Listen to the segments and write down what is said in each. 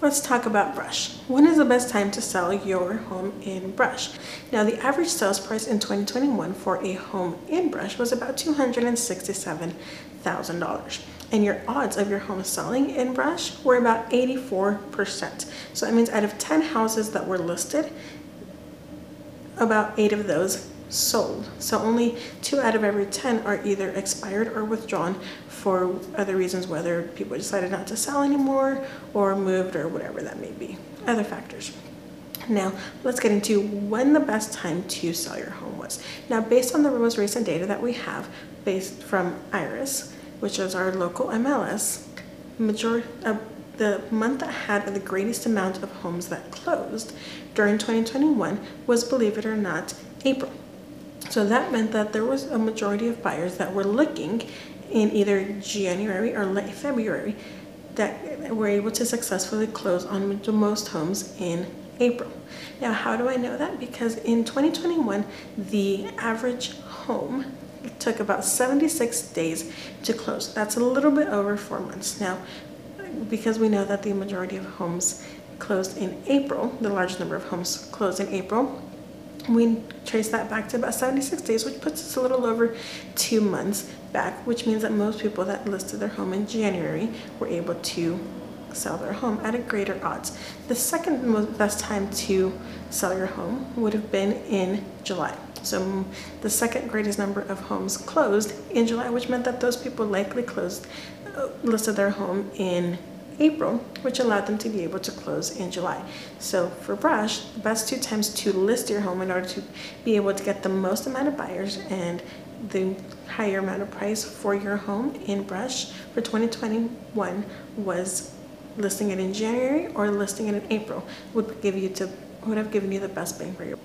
let's talk about Brush. When is the best time to sell your home in Brush? Now, the average sales price in 2021 for a home in Brush was about $267,000. And your odds of your home selling in Brush were about 84%. So that means out of 10 houses that were listed, about eight of those sold. So only two out of every 10 are either expired or withdrawn for other reasons, whether people decided not to sell anymore or moved or whatever that may be, other factors. Now, let's get into when the best time to sell your home was. Now, based on the most recent data that we have, based from IRIS, which is our local MLS, majority uh, the month that had the greatest amount of homes that closed during 2021 was, believe it or not, April. So that meant that there was a majority of buyers that were looking in either January or late February that were able to successfully close on the most homes in April. Now, how do I know that? Because in 2021, the average home took about 76 days to close. That's a little bit over four months. Now, because we know that the majority of homes closed in April, the large number of homes closed in April, we trace that back to about 76 days, which puts us a little over two months back, which means that most people that listed their home in January were able to sell their home at a greater odds. The second most best time to sell your home would have been in July. So the second greatest number of homes closed in July, which meant that those people likely closed, uh, listed their home in April, which allowed them to be able to close in July. So for Brush, the best two times to list your home in order to be able to get the most amount of buyers and the higher amount of price for your home in Brush for 2021 was listing it in January or listing it in April would give you to would have given you the best bang for your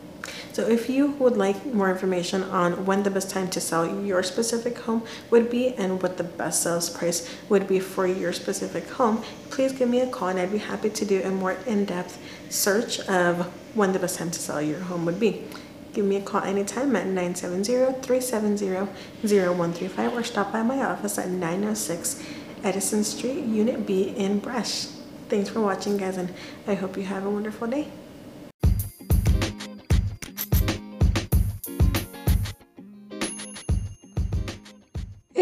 so if you would like more information on when the best time to sell your specific home would be and what the best sales price would be for your specific home, please give me a call and I'd be happy to do a more in-depth search of when the best time to sell your home would be. Give me a call anytime at 970-370-0135 or stop by my office at 906 Edison Street, Unit B in Brush. Thanks for watching guys and I hope you have a wonderful day.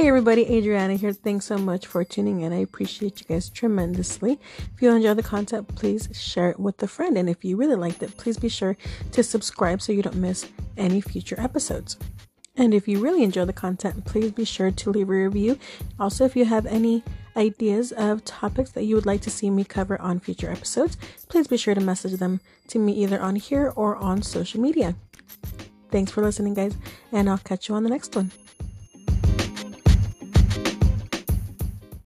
Hey everybody, Adriana here. Thanks so much for tuning in. I appreciate you guys tremendously. If you enjoy the content, please share it with a friend. And if you really liked it, please be sure to subscribe so you don't miss any future episodes. And if you really enjoy the content, please be sure to leave a review. Also, if you have any ideas of topics that you would like to see me cover on future episodes, please be sure to message them to me either on here or on social media. Thanks for listening, guys, and I'll catch you on the next one.